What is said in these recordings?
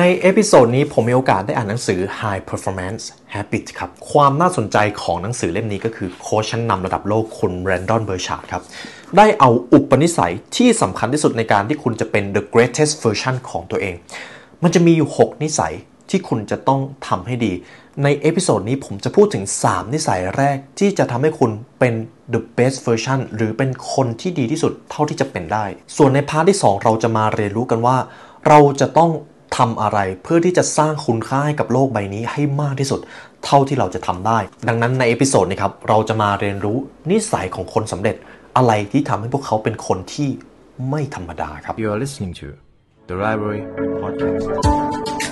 ใน episode นี้ผมมีโอกาสได้อ่านหนังสือ High Performance Habits ครับ ความน่าสนใจของหนังสือเล่มนี้ก็คือโค้ชชั้นนำระดับโลกคุณ Brendon Burchard ครับ ได้เอาอุปนิสัยที่สำคัญที่สุดในการที่คุณจะเป็น the greatest version ของตัวเอง มันจะมีอยู่ 6 นิสัยที่คุณจะต้องทำให้ดี ใน episode นี้ผมจะพูดถึง 3 นิสัยแรกที่จะทำให้คุณเป็น the best version หรือเป็นคนที่ดีที่สุดเท่าที่จะเป็นได้ ส่วนใน part ที่ 2 เราจะมาเรียนรู้กันว่า เราจะต้อง ทำอะไรเพื่อที่จะสร้างคุณค่าให้กับโลกใบนี้ให้มากที่สุด เท่าที่เราจะทำได้ ดังนั้นใน episode นี้ครับเราจะมาเรียนรู้นิสัยของคนสำเร็จ อะไรที่ทำให้พวกเขาเป็นคนที่ไม่ธรรมดาครับ You are listening to the Library Podcast.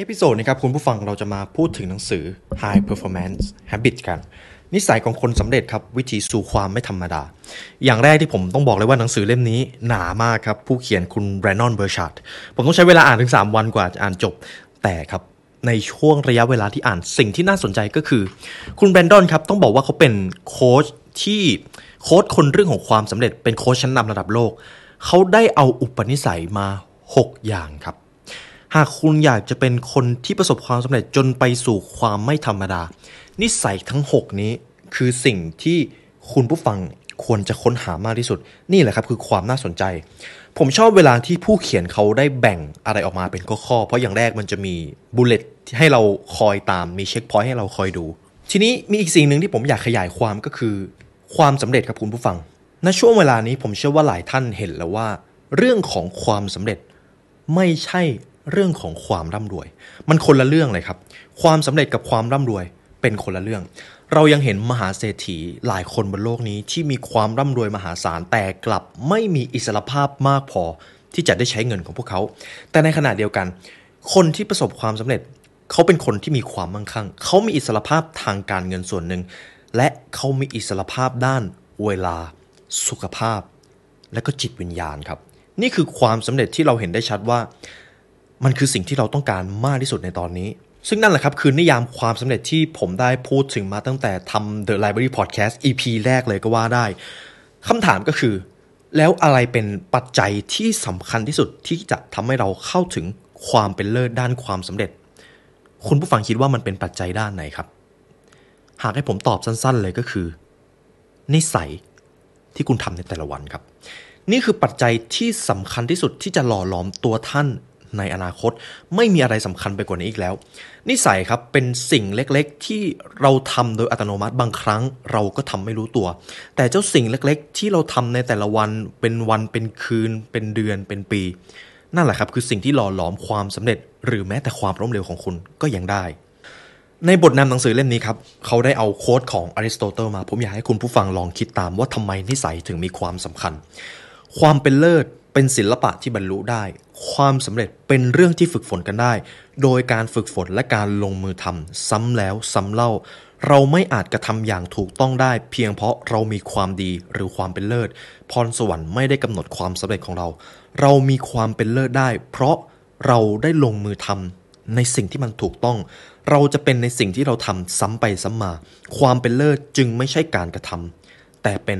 episode นี้ครับคุณผู้ฟังเราจะมาพูดถึงหนังสือ High Performance Habit กัน นิสัยของคนสำเร็จครับวิธีสู่ความไม่ธรรมดา อย่างแรกที่ผมต้องบอกเลยว่าหนังสือเล่มนี้หนามากครับ ผู้เขียนคุณ Brendon Burchard ผมต้องใช้เวลาอ่านถึง 3 วันกว่าจะอ่านจบ แต่ครับในช่วงระยะเวลาที่อ่านสิ่งที่น่าสนใจก็คือ คุณ Brendon ครับต้องบอกว่าเขาเป็นโค้ชที่โค้ชคนเรื่องของความสำเร็จเป็นโค้ชชั้นนำระดับโลกเขาได้เอาอุปนิสัยมา 6 อย่างครับ หากคุณอยากจะเป็นคนที่ประสบความสำเร็จจนไปสู่ความไม่ธรรมดา นิสัยทั้ง 6 นี้คือสิ่งที่คุณผู้ฟังควรจะค้นหามากที่สุด นี่แหละครับคือความน่าสนใจ ผมชอบเวลาที่ผู้เขียนเขาได้แบ่งอะไรออกมาเป็นข้อๆเพราะอย่างแรกมันจะมี bullet ให้เราคอยตามมี checkpoint ให้เราคอยดู ทีนี้มีอีกสิ่งหนึ่งที่ผมอยากขยายความก็คือ ความสำเร็จครับคุณผู้ฟังณช่วงเวลานี้ผมเชื่อว่าหลายท่านเห็นแล้วว่า เรื่องของความสำเร็จไม่ใช่ เรื่องของความร่ำรวย มันคนละเรื่องเลยครับ ความสำเร็จกับความร่ำรวยเป็นคนละเรื่อง เรายังเห็นมหาเศรษฐีหลายคนบนโลกนี้ที่มีความร่ำรวยมหาศาลแต่กลับไม่มีอิสรภาพมากพอที่จะได้ใช้เงินของพวกเขา แต่ในขณะเดียวกัน คนที่ประสบความสำเร็จ เขาเป็นคนที่มีความมั่งคั่ง เขามีอิสรภาพทางการเงินส่วนหนึ่ง และเขามีอิสรภาพด้านเวลา สุขภาพ และก็จิตวิญญาณครับ นี่คือความสำเร็จที่เราเห็นได้ชัดว่า มันคือสิ่งที่เราต้องการมากที่สุดในตอนนี้ ซึ่งนั่นแหละครับ คือนิยามความสำเร็จที่ผมได้พูดถึงมาตั้งแต่ทำ The Library Podcast EP แรกเลยก็ว่าได้คำถามก็คือ แล้วอะไรเป็นปัจจัยที่สำคัญที่สุดที่จะทำให้เราเข้าถึงความเป็นเลิศด้านความสำเร็จ คุณผู้ฟังคิดว่ามันเป็นปัจจัยด้านไหนครับ หากให้ผมตอบสั้นๆเลยก็คือ นิสัยที่คุณทำในแต่ละวันครับ นี่คือปัจจัยที่สำคัญที่สุดที่จะหล่อหลอมตัวท่าน ในอนาคต ไม่มีอะไรสำคัญไปกว่านี้อีกแล้ว นิสัยครับเป็นสิ่งเล็กๆ ที่เราทำโดยอัตโนมัติบางครั้งเราก็ทำไม่รู้ตัว แต่เจ้าสิ่งเล็กๆ ที่เราทำในแต่ละวันเป็นวันเป็นคืน เป็นเดือนเป็นปี นั่นแหละครับคือสิ่งที่หล่อหลอมความสำเร็จ หรือแม้แต่ความล้มเหลวของคุณก็ยังได้ในบทนำหนังสือเล่มนี้ครับ เขาได้เอาโค้ดของอริสโตเติลมา ผมอยากให้คุณผู้ฟังลองคิดตามว่าทำไมนิสัยถึงมีความสำคัญ ความเป็นเลิศ เป็นศิลปะที่บรรลุได้ ความสำเร็จเป็นเรื่องที่ฝึกฝนกันได้ โดยการฝึกฝนและการลงมือทำซ้ำแล้วซ้ำเล่า เราไม่อาจกระทำอย่างถูกต้องได้ เพียงเพราะเรามีความดีหรือความเป็นเลิศ พรสวรรค์ไม่ได้กำหนดความสำเร็จของเรา เรามีความเป็นเลิศได้ เพราะเราได้ลงมือทำในสิ่งที่มันถูกต้อง เราจะเป็นในสิ่งที่เราทำซ้ำไปซ้ำมา ความเป็นเลิศจึงไม่ใช่การกระทำแต่เป็น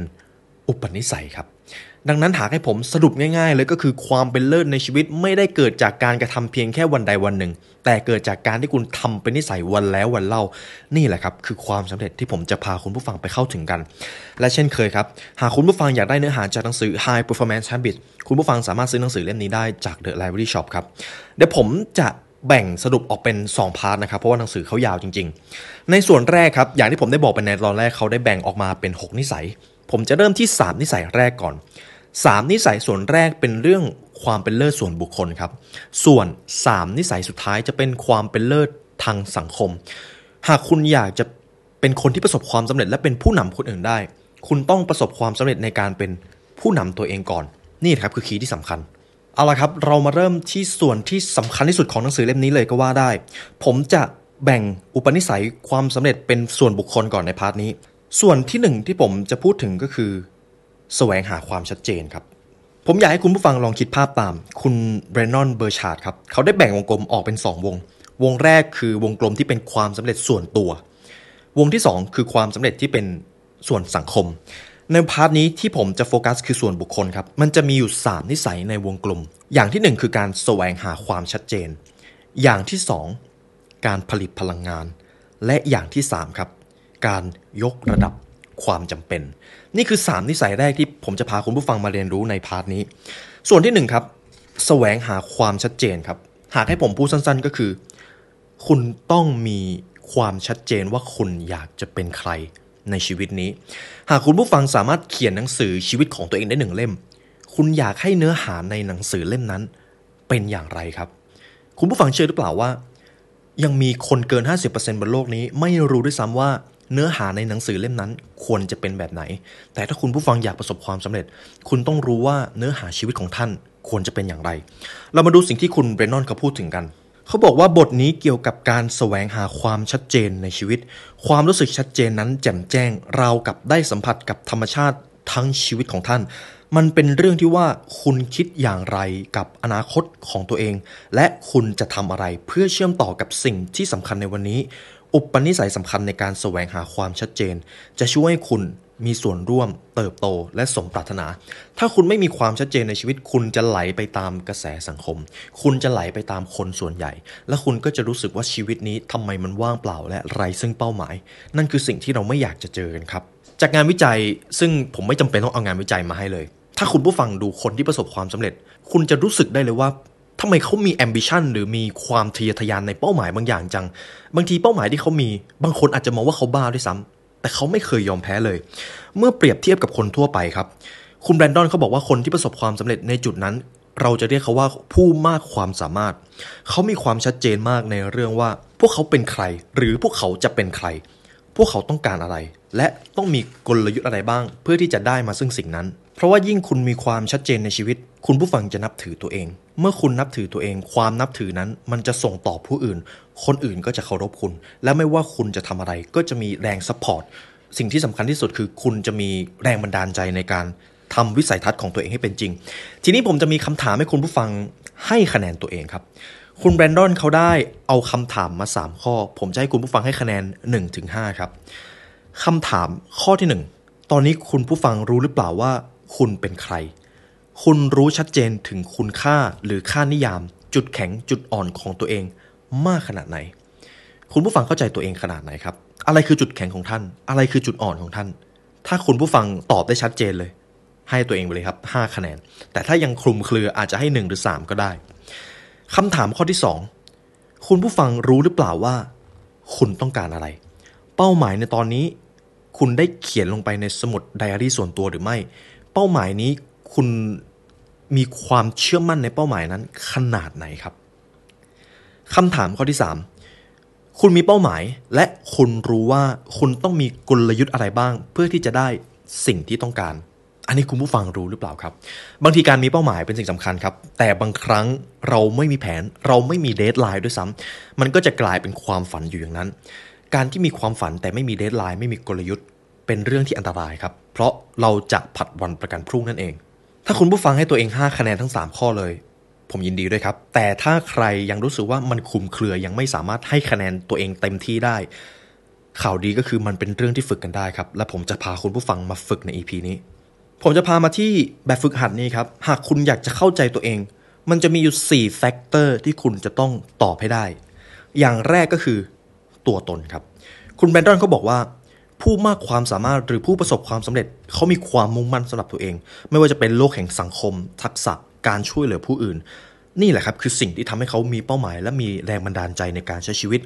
อุปนิสัยครับ ดังนั้นหากให้ผมสรุปง่ายๆเลยก็คือความเป็นเลิศในชีวิตไม่ได้เกิดจากการกระทำเพียงแค่วันใดวันหนึ่ง แต่เกิดจากการที่คุณทำเป็นนิสัยวันแล้ววันเล่า นี่แหละครับคือความสำเร็จที่ผมจะพาคุณผู้ฟังไปเข้าถึงกัน และเช่นเคยครับ หากคุณผู้ฟังอยากได้เนื้อหาจากหนังสือ High Performance habits คุณผู้ฟังสามารถซื้อหนังสือเล่มนี้ได้จาก The Library Shop ครับเดี๋ยวผมจะแบ่งสรุปออกเป็น 2 พาร์ทนะครับ เพราะว่าหนังสือเขายาวจริง ๆ ในส่วนแรกครับ อย่างที่ผมได้บอกไปในตอนแรกเขาได้แบ่งออกมาเป็น 6 นิสัย ผมจะเริ่มที่ 3 นิสัยแรกก่อน 3 นิสัยส่วนแรกเป็นเรื่องความเป็นเลิศส่วนบุคคลครับ ส่วน 3 นิสัยสุดท้ายจะเป็นความเป็นเลิศทางสังคม หากคุณอยากจะเป็นคนที่ประสบความสำเร็จและเป็นผู้นำคนอื่นได้ คุณต้องประสบความสำเร็จในการเป็นผู้นำตัวเองก่อน นี่ครับคือ key ที่สำคัญ เอาละครับ เรามาเริ่มที่ส่วนที่สำคัญที่สุดของหนังสือเล่มนี้เลยก็ว่าได้ ผมจะแบ่งอุปนิสัยความสำเร็จเป็นส่วนบุคคลก่อนใน part นี้ ส่วนที่หนึ่งที่ผมจะพูดถึงก็คือ แสวงหาความชัดเจนครับ ผมอยากให้คุณผู้ฟังลองคิดภาพตาม คุณ Brendon Burchard ครับ เขาได้แบ่งวงกลมออกเป็น 2 วง วงแรกคือวงกลมที่เป็นความสำเร็จส่วนตัว วงที่ 2 คือความสำเร็จที่เป็นส่วนสังคม ใน part นี้ที่ผมจะโฟกัสคือส่วนบุคคลครับ มันจะมีอยู่ 3 นิสัยในวงกลม อย่างที่ 1 คือการแสวงหาความชัดเจน อย่างที่ 2 การผลิตพลังงาน และอย่างที่3ครับ การยกระดับความจำเป็น นี่คือ 3 นิสัยแรกที่ผมจะพาคุณผู้ฟังมาเรียนรู้ใน part นี้ ส่วนที่ 1 ครับแสวงหาความชัดเจนครับ หากให้ผมพูดสั้นๆก็คือ คุณต้องมีความชัดเจนว่าคุณอยากจะเป็นใครในชีวิตนี้ หากคุณผู้ฟังสามารถเขียนหนังสือชีวิตของตัวเองได้หนึ่งเล่ม คุณอยากให้เนื้อหาในหนังสือเล่มนั้น เป็นอย่างไรครับ คุณผู้ฟังเชื่อหรือเปล่าว่า ยังมีคนเกิน 50%บนโลกนี้ ไม่รู้ด้วยซ้ำว่า เนื้อหาในหนังสือเล่มนั้นควรจะเป็นแบบไหน แต่ถ้าคุณผู้ฟังอยากประสบความสำเร็จ คุณต้องรู้ว่าเนื้อหาชีวิตของท่านควรจะเป็นอย่างไร เรามาดูสิ่งที่คุณเบรนนอนเขาพูดถึงกัน เขาบอกว่าบทนี้เกี่ยวกับการแสวงหาความชัดเจนในชีวิต ความรู้สึกชัดเจนนั้นแจ่มแจ้งเรากับได้สัมผัสกับธรรมชาติทั้งชีวิตของท่าน มันเป็นเรื่องที่ว่าคุณคิดอย่างไรกับอนาคตของตัวเอง และคุณจะทำอะไรเพื่อเชื่อมต่อกับสิ่งที่สำคัญในวันนี้ อุปนิสัยสำคัญในการแสวงหาความชัดเจน จะช่วยให้คุณมีส่วนร่วมเติบโตและสมปรารถนา ถ้าคุณไม่มีความชัดเจนในชีวิต คุณจะไหลไปตามกระแสสังคม คุณจะไหลไปตามคนส่วนใหญ่ และคุณก็จะรู้สึกว่าชีวิตนี้ทำไมมันว่างเปล่าและไร้ซึ่งเป้าหมาย นั่นคือสิ่งที่เราไม่อยากจะเจอกันครับ จากงานวิจัยซึ่งผมไม่จำเป็นต้องเอางานวิจัยมาให้เลย ถ้าคุณผู้ฟังดูคนที่ประสบความสำเร็จ คุณจะรู้สึกได้เลยว่า ทำไมเขามี ambition หรือมีความทะเยอทะยานในเป้าหมายบางอย่างจัง บางทีเป้าหมายที่เขามี บางคนอาจจะมองว่าเขาบ้าด้วยซ้ำแต่เขาไม่เคยยอมแพ้เลย เมื่อเปรียบเทียบกับคนทั่วไปครับ คุณแบรนดอนเขาบอกว่าคนที่ประสบความสำเร็จในจุดนั้น เราจะเรียกเขาว่าผู้มากความสามารถ เขามีความชัดเจนมากในเรื่องว่า พวกเขาเป็นใคร หรือพวกเขาจะเป็นใคร พวกเขาต้องการอะไร และต้องมีกลยุทธ์อะไรบ้าง เพื่อที่จะได้มาซึ่งสิ่งนั้น เพราะว่ายิ่งคุณมีความชัดเจนในชีวิต คุณผู้ฟังจะนับถือตัวเอง เมื่อคุณนับถือตัวเอง ความนับถือนั้นมันจะส่งต่อผู้อื่น คนอื่นก็จะเคารพคุณ และไม่ว่าคุณจะทำอะไรก็จะมีแรง support สิ่งที่สำคัญที่สุดคือคุณจะมีแรงบันดาลใจในการทำวิสัยทัศน์ของตัวเองให้เป็นจริง ทีนี้ผมจะมีคำถามให้คุณผู้ฟังให้คะแนนตัวเองครับ คุณ Brendon เขาได้เอาคำถามมา 3 ข้อ ผมจะให้คุณผู้ฟังให้คะแนน1-5ครับคำถามข้อที่ 1 ตอนนี้คุณผู้ฟังรู้หรือเปล่าว่า คุณเป็นใคร คุณรู้ชัดเจนถึงคุณค่าหรือค่านิยาม จุดแข็งจุดอ่อนของตัวเองมากขนาดไหน คุณผู้ฟังเข้าใจตัวเองขนาดไหนครับ อะไรคือจุดแข็งของท่าน อะไรคือจุดอ่อนของท่าน ถ้าคุณผู้ฟังตอบได้ชัดเจนเลย ให้ตัวเองไปเลยครับ 5 คะแนน แต่ถ้ายังคลุมเครืออาจจะให้ 1 หรือ 3 ก็ได้คำถามข้อที่ 2 คุณผู้ฟังรู้หรือเปล่าว่า คุณต้องการอะไร เป้าหมายในตอนนี้ คุณได้เขียนลงไปในสมุดไดอารี่ส่วนตัวหรือไม่ เป้าหมายนี้คุณ มีความเชื่อมั่นในเป้าหมายนั้นขนาดไหนครับคำถามข้อที่ 3 คุณมีเป้าหมายและคุณรู้ว่าคุณต้องมีกลยุทธ์อะไรบ้าง เพื่อที่จะได้สิ่งที่ต้องการ อันนี้คุณผู้ฟังรู้หรือเปล่าครับ บางทีการมีเป้าหมายเป็นสิ่งสำคัญครับ แต่บางครั้งเราไม่มีแผน เราไม่มี deadline ด้วยซ้ำมันก็จะกลายเป็นความฝันอยู่อย่างนั้น การที่มีความฝันแต่ไม่มี deadline ไม่มีกลยุทธ์ เป็นเรื่องที่อันตรายครับ เพราะเราจะผัดวันประกันพรุ่งนั่นเอง ถ้าคุณผู้ฟังให้ตัวเอง 5 คะแนนทั้ง 3 ข้อเลย ผมยินดีด้วยครับ แต่ถ้าใครยังรู้สึกว่ามันคลุมเครือยังไม่สามารถให้คะแนนตัวเองเต็มที่ได้ ข่าวดีก็คือมันเป็นเรื่องที่ฝึกกันได้ครับ และผมจะพาคุณผู้ฟังมาฝึกใน EP นี้ ผมจะพามาที่แบบฝึกหัดนี้ครับ หากคุณอยากจะเข้าใจตัวเอง มันจะมีอยู่ 4 factor ที่คุณจะต้องตอบให้ได้ อย่างแรกก็คือตัวตนครับ คุณแบรนดอนเขาบอกว่า ผู้มากความสามารถหรือผู้ประสบความสำเร็จเขามีความมุ่งมั่นสำหรับตัวเอง ไม่ว่าจะเป็นโลกแห่งสังคม ทักษะการช่วยเหลือผู้อื่น นี่แหละครับคือสิ่งที่ทำให้เขามีเป้าหมาย และมีแรงบันดาลใจในการใช้ชีวิต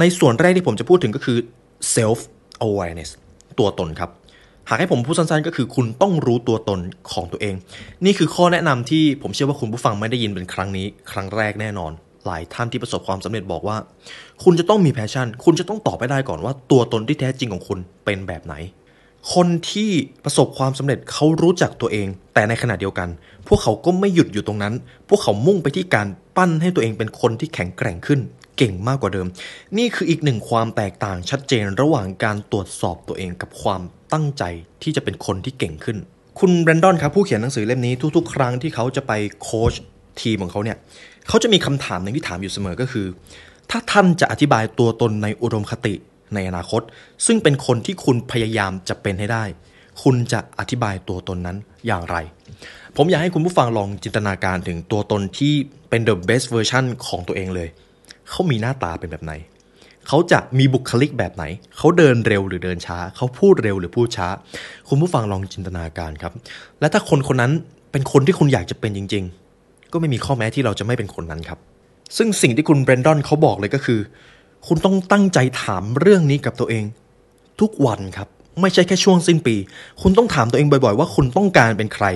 ในส่วนแรกที่ผมจะพูดถึงก็คือ self awareness ตัวตนครับหากให้ผมพูดสั้นๆ ก็คือคุณต้องรู้ตัวตนของตัวเอง นี่คือข้อแนะนำที่ผมเชื่อว่าคุณผู้ฟังไม่ได้ยินเป็นครั้งนี้ ครั้งแรกแน่นอน หลายท่านที่ประสบความสำเร็จบอกว่า คุณจะต้องมีแพชชั่น คุณจะต้องตอบไปได้ก่อนว่า ตัวตนที่แท้จริงของคุณเป็นแบบไหน คนที่ประสบความสำเร็จเขารู้จักตัวเอง แต่ในขณะเดียวกัน พวกเขาก็ไม่หยุดอยู่ตรงนั้น พวกเขามุ่งไปที่การปั้นให้ตัวเองเป็นคนที่แข็งแกร่งขึ้น เก่งมากกว่าเดิม นี่คืออีกหนึ่งความแตกต่างชัดเจนระหว่างการตรวจสอบตัวเองกับความตั้งใจที่จะเป็นคนที่เก่งขึ้น คุณแบรนดอนครับผู้เขียนหนังสือเล่มนี้ทุกๆ ครั้งที่เขาจะไปโค้ชทีมของเขาเนี่ย เขาจะมีคำถามหนึ่งที่ถามอยู่เสมอก็คือ ถ้าท่านจะอธิบายตัวตนในอุดมคติในอนาคต ซึ่งเป็นคนที่คุณพยายามจะเป็นให้ได้ คุณจะอธิบายตัวตนนั้นอย่างไร ผมอยากให้คุณผู้ฟังลองจินตนาการถึงตัวตนที่เป็น the best version ของตัวเองเลย เขามีหน้าตาเป็นแบบไหน เขาจะมีบุคลิกแบบไหน เขาเดินเร็วหรือเดินช้า เขาพูดเร็วหรือพูดช้า คุณผู้ฟังลองจินตนาการครับ และถ้าคนคนนั้นเป็นคนที่คุณอยากจะเป็นจริง ๆ ก็ไม่มีข้อแม้ที่เราจะไม่เป็นคนนั้นครับ ซึ่งสิ่งที่คุณเบรนดอนเขาบอกเลยก็คือ คุณต้องตั้งใจถามเรื่องนี้กับตัวเอง ทุกวันครับ ไม่ใช่แค่ช่วงสิ้นปี คุณต้องถามตัวเองบ่อยๆ ว่าคุณต้องการเป็นใคร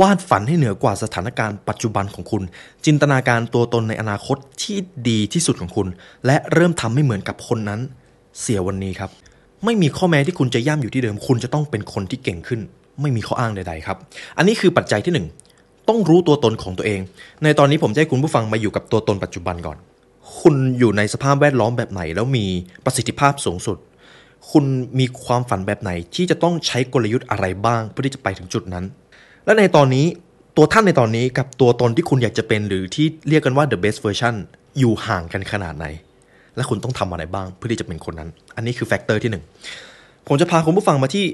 วาดฝันให้เหนือกว่าสถานการณ์ปัจจุบันของคุณ จินตนาการตัวตนในอนาคตที่ดีที่สุดของคุณ และเริ่มทำให้เหมือนกับคนนั้น เสียวันนี้ครับ ไม่มีข้อแม้ที่คุณจะย่ำอยู่ที่เดิม คุณจะต้องเป็นคนที่เก่งขึ้น ไม่มีข้ออ้างใด ๆ ครับ อันนี้คือปัจจัยที่หนึ่ง ต้องรู้ตัวตนของตัวเอง ในตอนนี้ผมจะให้คุณผู้ฟังมาอยู่กับตัวตนปัจจุบันก่อน คุณอยู่ในสภาพแวดล้อมแบบไหน แล้วมีประสิทธิภาพสูงสุด คุณมีความฝันแบบไหนที่จะต้องใช้กลยุทธ์อะไรบ้าง เพื่อที่จะไปถึงจุดนั้น และในตอนนี้ตัวท่านในตอนนี้กับตัวตนที่คุณอยากจะเป็นหรือที่เรียกกันว่า the best version อยู่ห่างกันขนาดไหน และคุณต้องทำอะไรบ้างเพื่อที่จะเป็นคนนั้น อันนี้คือ factor ที่หนึ่งผมจะพาคุณผู้ฟังมาที่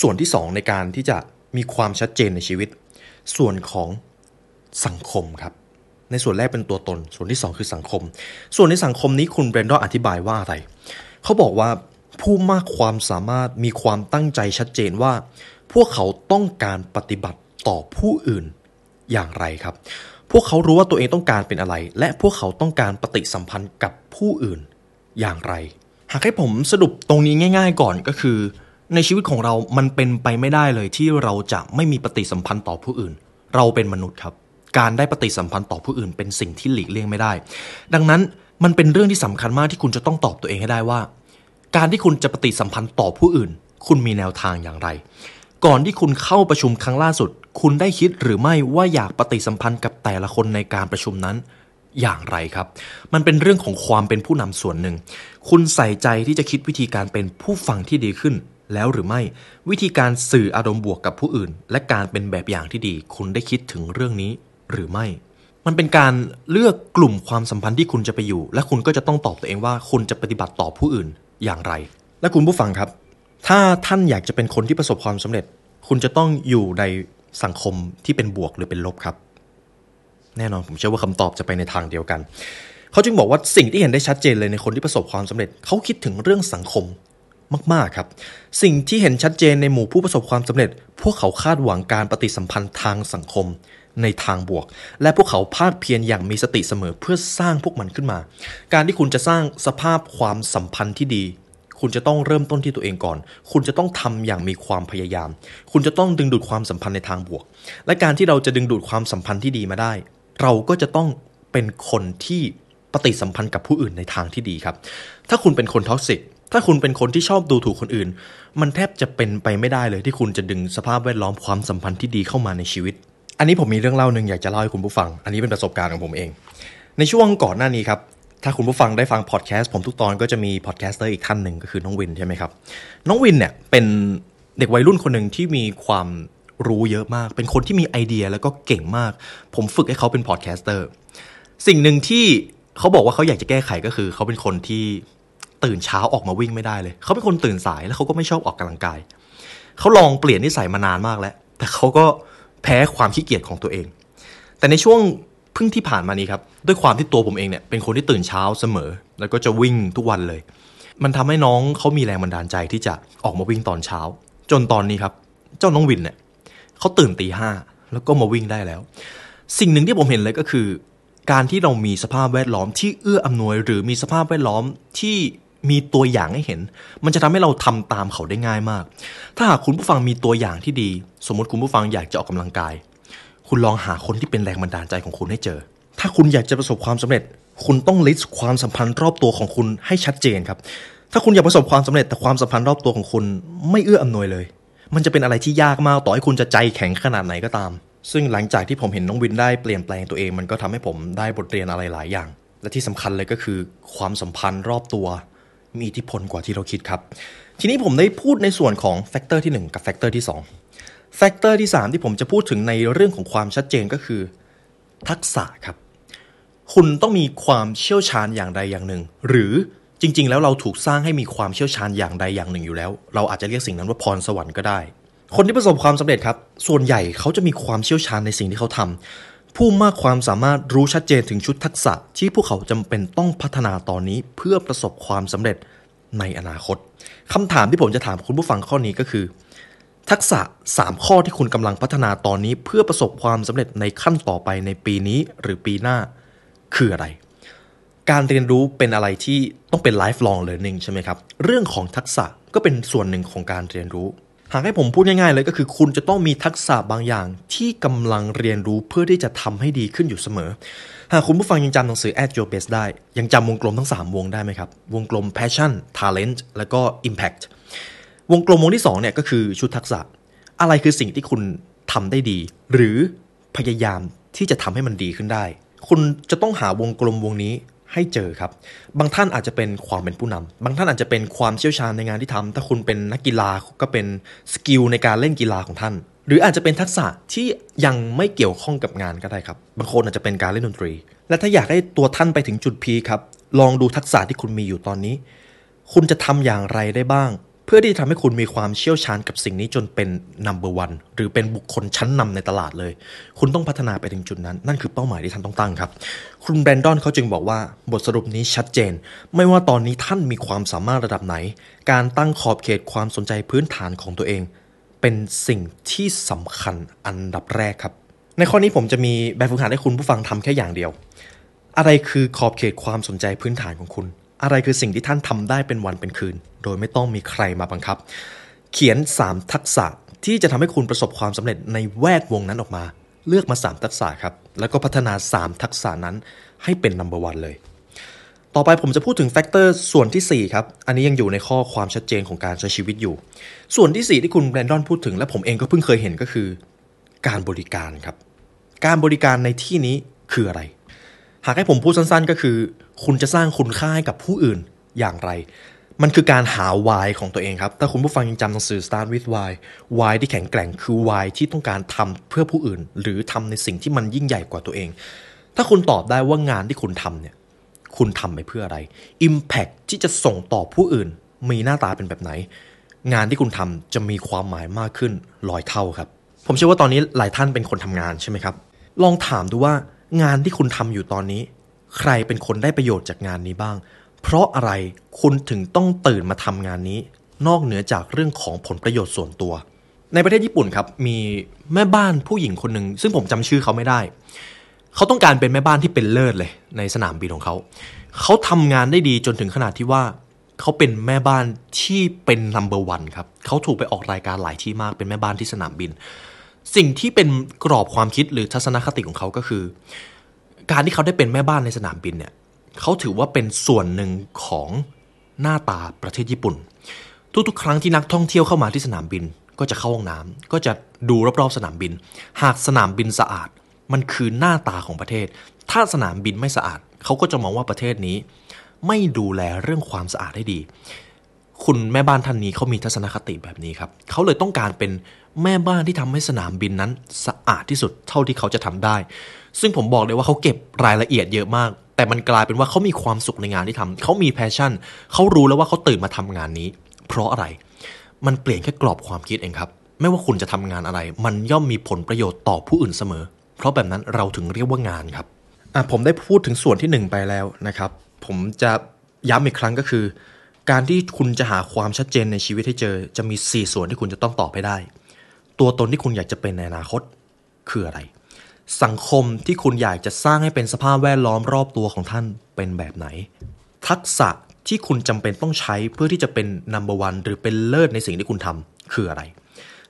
ส่วนที่สองในการที่จะมีความชัดเจนในชีวิต ส่วนของสังคมครับ ในส่วนแรกเป็นตัวตน ส่วนที่ 2 คือสังคม ส่วนในสังคมนี้คุณเบรนดอนอธิบายว่าอะไรเขาบอกว่าผู้มากความสามารถมีความตั้งใจชัดเจนว่า พวกเขาต้องการปฏิบัติต่อผู้อื่นอย่างไรครับ พวกเขารู้ว่าตัวเองต้องการเป็นอะไร และพวกเขาต้องการปฏิสัมพันธ์กับผู้อื่นอย่างไร หากให้ผมสรุปตรงนี้ง่าย ๆ ก่อนก็คือ ในชีวิตของเรามันเป็นไปไม่ได้เลยที่เราจะไม่มีปฏิสัมพันธ์ต่อผู้อื่น เราเป็นมนุษย์ครับ การได้ปฏิสัมพันธ์ต่อผู้อื่น เป็นสิ่งที่หลีกเลี่ยงไม่ได้ ดังนั้นมันเป็นเรื่องที่สำคัญมากที่คุณจะต้องตอบตัวเองให้ได้ว่า การที่คุณจะปฏิสัมพันธ์ต่อผู้อื่น คุณมีแนวทางอย่างไร ก่อนที่คุณเข้าประชุมครั้งล่าสุด คุณได้คิดหรือไม่ว่าอยากปฏิสัมพันธ์กับแต่ละคนในการประชุมนั้นอย่างไรครับ มันเป็นเรื่องของความเป็นผู้นำส่วนหนึ่ง คุณใส่ใจที่จะคิดวิธีการเป็นผู้ฟังที่ดีขึ้น แล้วหรือไม่ วิธีการสื่ออารมณ์บวกกับผู้อื่น และการเป็นแบบอย่างที่ดี คุณได้คิดถึงเรื่องนี้หรือไม่ มันเป็นการเลือกกลุ่มความสัมพันธ์ที่คุณจะไปอยู่ และคุณก็จะต้องตอบตัวเองว่าคุณจะปฏิบัติต่อผู้อื่นอย่างไร และคุณผู้ฟังครับ ถ้าท่านอยากจะเป็นคนที่ประสบความสำเร็จ คุณจะต้องอยู่ในสังคมที่เป็นบวกหรือเป็นลบครับ แน่นอนผมเชื่อว่าคำตอบจะไปในทางเดียวกันเขาจึงบอกว่าสิ่งที่เห็นได้ชัดเจนเลยในคนที่ประสบความสำเร็จ เขาคิดถึงเรื่องสังคม มากๆครับ สิ่งที่เห็นชัดเจนในหมู่ผู้ประสบความสำเร็จ พวกเขาคาดหวังการปฏิสัมพันธ์ทางสังคมในทางบวก และพวกเขาพาดเพียรอย่างมีสติเสมอเพื่อสร้างพวกมันขึ้นมา การที่คุณจะสร้างสภาพความสัมพันธ์ที่ดี คุณจะต้องเริ่มต้นที่ตัวเองก่อน คุณจะต้องทำอย่างมีความพยายาม คุณจะต้องดึงดูดความสัมพันธ์ในทางบวก และการที่เราจะดึงดูดความสัมพันธ์ที่ดีมาได้ เราก็จะต้องเป็นคนที่ปฏิสัมพันธ์กับผู้อื่นในทางที่ดีครับ ถ้าคุณเป็นคนท็อกซิก ถ้าคุณเป็นคนที่ชอบดูถูกคนอื่น มันแทบจะเป็นไปไม่ได้เลยที่คุณจะดึงสภาพแวดล้อมความสัมพันธ์ที่ดีเข้ามาในชีวิต อันนี้ผมมีเรื่องเล่าหนึ่งอยากจะเล่าให้คุณผู้ฟัง อันนี้เป็นประสบการณ์ของผมเอง ในช่วงก่อนหน้านี้ครับถ้าคุณผู้ฟังได้ฟังพอดแคสต์ผมทุกตอนก็จะมี podcaster อีกท่านหนึ่งก็คือน้องวินใช่ไหมครับน้องวินเนี่ยเป็นเด็กวัยรุ่นคนหนึ่งที่มีความรู้เยอะมาก เป็นคนที่มีไอเดียแล้วก็เก่งมาก ผมฝึกให้เขาเป็น podcaster สิ่งหนึ่งที่เขาบอกว่าเขาอยากจะแก้ไขก็คือ เขาเป็นคนที่ ตื่นเช้าออกมาวิ่งไม่ได้เลย เขาเป็นคนตื่นสายแล้วเขาก็ไม่ชอบออกกำลังกาย เขาลองเปลี่ยนนิสัยมานานมากแล้ว แต่เขาก็แพ้ความขี้เกียจของตัวเอง แต่ในช่วงเพิ่งที่ผ่านมานี้ครับด้วยความที่ตัวผมเองเนี่ยเป็นคนที่ตื่นเช้าเสมอ แล้วก็จะวิ่งทุกวันเลย มันทำให้น้องเขามีแรงบันดาลใจที่จะออกมาวิ่งตอนเช้า จนตอนนี้ครับ เจ้าน้องวินเนี่ยเขาตื่นตีห้าแล้วก็มาวิ่งได้แล้ว สิ่งหนึ่งที่ผมเห็นเลยก็คือ การที่เรามีสภาพแวดล้อมที่เอื้ออำนวย หรือมีสภาพแวดล้อมที่ มีตัวอย่างให้เห็น มันจะทำให้เราทำตามเขาได้ง่ายมาก ถ้าหากคุณผู้ฟังมีตัวอย่างที่ดี สมมติคุณผู้ฟังอยากจะออกกำลังกาย คุณลองหาคนที่เป็นแรงบันดาลใจของคุณให้เจอ ถ้าคุณอยากจะประสบความสำเร็จ คุณต้องลิสต์ความสัมพันธ์รอบตัวของคุณให้ชัดเจนครับ ถ้าคุณอยากประสบความสำเร็จแต่ความสัมพันธ์รอบตัวของคุณไม่เอื้ออำนวยเลย มันจะเป็นอะไรที่ยากมากต่อให้คุณจะใจแข็งขนาดไหนก็ตาม ซึ่งหลังจากที่ผมเห็นน้องวินได้เปลี่ยนแปลงตัวเอง มันก็ทำให้ผมได้บทเรียนอะไรหลายอย่าง และที่สำคัญเลยก็คือ ความสัมพันธ์รอบตัว มีอิทธิพลกว่าที่เราคิดครับ ทีนี้ผมได้พูดในส่วนของ factor ที่ 1 กับ factor ที่2 factor ที่ 3 ที่ผมจะพูดถึงในเรื่องของความชัดเจนก็คือ ทักษะครับ คุณต้องมีความเชี่ยวชาญอย่างใดอย่างหนึ่ง หรือจริง ๆ แล้วเราถูกสร้างให้มีความเชี่ยวชาญอย่างใดอย่างหนึ่งอยู่แล้ว เราอาจจะเรียกสิ่งนั้นว่าพรสวรรค์ก็ได้ คนที่ประสบความสำเร็จครับ ส่วนใหญ่เขาจะมีความเชี่ยวชาญในสิ่งที่เขาทำ ผู้มากความสามารถรู้ชัดเจนถึงชุดทักษะที่พวกเขาจำเป็นต้องพัฒนาตอนนี้เพื่อประสบความสำเร็จในอนาคตคำถามที่ผมจะถามคุณผู้ฟังข้อนี้ก็คือ ทักษะ 3 ข้อที่คุณกำลังพัฒนาตอนนี้ เพื่อประสบความสำเร็จในขั้นต่อไปในปีนี้หรือปีหน้าคืออะไร การเรียนรู้เป็นอะไรที่ต้องเป็น lifelong learning ใช่ไหมครับ เรื่องของทักษะก็เป็นส่วนหนึ่งของการเรียนรู้ หากให้ผมพูดง่ายๆเลยก็คือคุณจะต้องมีทักษะบางอย่างที่กำลังเรียนรู้เพื่อที่จะทำให้ดีขึ้นอยู่เสมอ หากคุณผู้ฟังยังจำหนังสือ at your best ได้ ยังจำวงกลมทั้ง 3 วงได้ไหมครับ วงกลม passion talent แล้วก็ impact วงกลมวงที่2เนี่ยก็คือชุดทักษะ อะไรคือสิ่งที่คุณทำได้ดี หรือพยายามที่จะทำให้มันดีขึ้นได้ คุณจะต้องหาวงกลมวงนี้ ให้เจอครับ บางท่านอาจจะเป็นความเป็นผู้นำบางท่านอาจจะเป็นความเชี่ยวชาญในงานที่ทำถ้าคุณเป็นนักกีฬาก็เป็น skill ในการเล่นกีฬาของท่าน หรืออาจจะเป็นทักษะที่ยังไม่เกี่ยวข้องกับงานก็ได้ครับ บางคนอาจจะเป็นการเล่นดนตรี และถ้าอยากให้ตัวท่านไปถึงจุด peak รับ ลองดูทักษะที่คุณมีอยู่ตอนนี้ คุณจะทำอย่างไรได้บ้าง เพื่อที่จะทำให้คุณมีความเชี่ยวชาญกับสิ่งนี้จนเป็น number one หรือเป็นบุคคลชั้นนำในตลาดเลย คุณต้องพัฒนาไปถึงจุดนั้น นั่นคือเป้าหมายที่ท่านต้องตั้งครับ คุณแบรนดอนเขาจึงบอกว่าบทสรุปนี้ชัดเจน ไม่ว่าตอนนี้ท่านมีความสามารถระดับไหน การตั้งขอบเขตความสนใจพื้นฐานของตัวเอง เป็นสิ่งที่สำคัญอันดับแรกครับ ในข้อนี้ผมจะมีแบบฝึกหัดให้คุณผู้ฟังทำแค่อย่างเดียว อะไรคือขอบเขตความสนใจพื้นฐานของคุณ อะไรคือสิ่งที่ท่านทำได้เป็นวันเป็นคืน โดยไม่ต้องมีใครมาบังคับ เขียน 3 ทักษะที่จะทำให้คุณประสบความสำเร็จในแวดวงนั้นออกมา เลือกมา 3 ทักษะครับ แล้วก็พัฒนา 3 ทักษะนั้นให้เป็น number one เลย ต่อไปผมจะพูดถึงแฟกเตอร์ส่วนทีสี่ 4 ครับ อันนี้ยังอยู่ในข้อความชัดเจนของการใช้ชีวิตอยู่ ส่วนที่ 4 ที่คุณแบรนดอนพูดถึง และผมเองก็เพิ่งเคยเห็นก็คือ การบริการครับ การบริการในที่นี้คืออะไร หากให้ผมพูดสั้นๆ ก็คือ คุณจะสร้างคุณค่าให้กับผู้อื่นอย่างไร มันคือการหา why ของตัวเองครับ ถ้าคุณผู้ฟังยังจำหนังสือ Start with Why Why ที่แข็งแกร่งคือ Why ที่ต้องการทำเพื่อผู้อื่น หรือทำในสิ่งที่มันยิ่งใหญ่กว่าตัวเอง ถ้าคุณตอบได้ว่างานที่คุณทำเนี่ย คุณทำไปเพื่ออะไร Impact ที่จะส่งต่อผู้อื่น มีหน้าตาเป็นแบบไหน งานที่คุณทำจะมีความหมายมากขึ้นร้อยเท่าครับ ผมเชื่อว่าตอนนี้หลายท่านเป็นคนทำงานใช่ไหมครับ ลองถามดูว่า งานที่คุณทำอยู่ตอนนี้ ใครเป็นคนได้ประโยชน์จากงานนี้บ้าง เพราะอะไรคุณถึงต้องตื่นมาทำงานนี้ นอกเหนือจากเรื่องของผลประโยชน์ส่วนตัว ในประเทศญี่ปุ่นครับ มีแม่บ้านผู้หญิงคนหนึ่งซึ่งผมจำชื่อเขาไม่ได้ เขาต้องการเป็นแม่บ้านที่เป็นเลิศเลย ในสนามบินของเขา เขาทำงานได้ดีจนถึงขนาดที่ว่าเขาเป็นแม่บ้านที่เป็นนัมเบอร์วันครับ เขาถูกไปออกรายการหลายที่มากเป็นแม่บ้านที่สนามบิน สิ่งที่เป็นกรอบความคิดหรือทัศนคติของเขาก็คือ การที่เขาได้เป็นแม่บ้านในสนามบินเนี่ยเขาถือว่าเป็นส่วนหนึ่งของหน้าตาประเทศญี่ปุ่น ทุกๆ ครั้งที่นักท่องเที่ยวเข้ามาที่สนามบินก็จะเข้าห้องน้ำก็จะดูรอบๆสนามบิน หากสนามบินสะอาด มันคือหน้าตาของประเทศ ถ้าสนามบินไม่สะอาด เขาก็จะมองว่าประเทศนี้ ไม่ดูแลเรื่องความสะอาดให้ดี คุณแม่บ้านท่านนี้เขามีทัศนคติแบบนี้ครับ เขาเลยต้องการเป็นแม่บ้านที่ทำให้สนามบินนั้นสะอาดที่สุดเท่าที่เขาจะทำได้ ซึ่งผมบอกเลยว่าเขาเก็บรายละเอียดเยอะมาก แต่มันกลายเป็นว่าเขามีความสุขในงานที่ทำเขามีแพชชั่น เขารู้แล้วว่าเขาตื่นมาทำงานนี้ เพราะอะไร มันเปลี่ยนแค่กรอบความคิดเองครับ ไม่ว่าคุณจะทำงานอะไร มันย่อมมีผลประโยชน์ต่อผู้อื่นเสมอ เพราะแบบนั้นเราถึงเรียกว่างานครับอะผมได้พูดถึงส่วนที่หนึ่งไปแล้วนะครับ ผมจะย้ำอีกครั้งก็คือ การที่คุณจะหาความชัดเจนในชีวิตให้เจอ จะมี 4 ส่วนที่คุณจะต้องตอบให้ได้ ตัวตนที่คุณอยากจะเป็นในอนาคตคืออะไร สังคมที่คุณอยากจะสร้างให้เป็นสภาพแวดล้อมรอบตัวของท่านเป็นแบบไหน ทักษะที่คุณจำเป็นต้องใช้เพื่อที่จะเป็น number one หรือเป็นเลิศในสิ่งที่คุณทำคืออะไร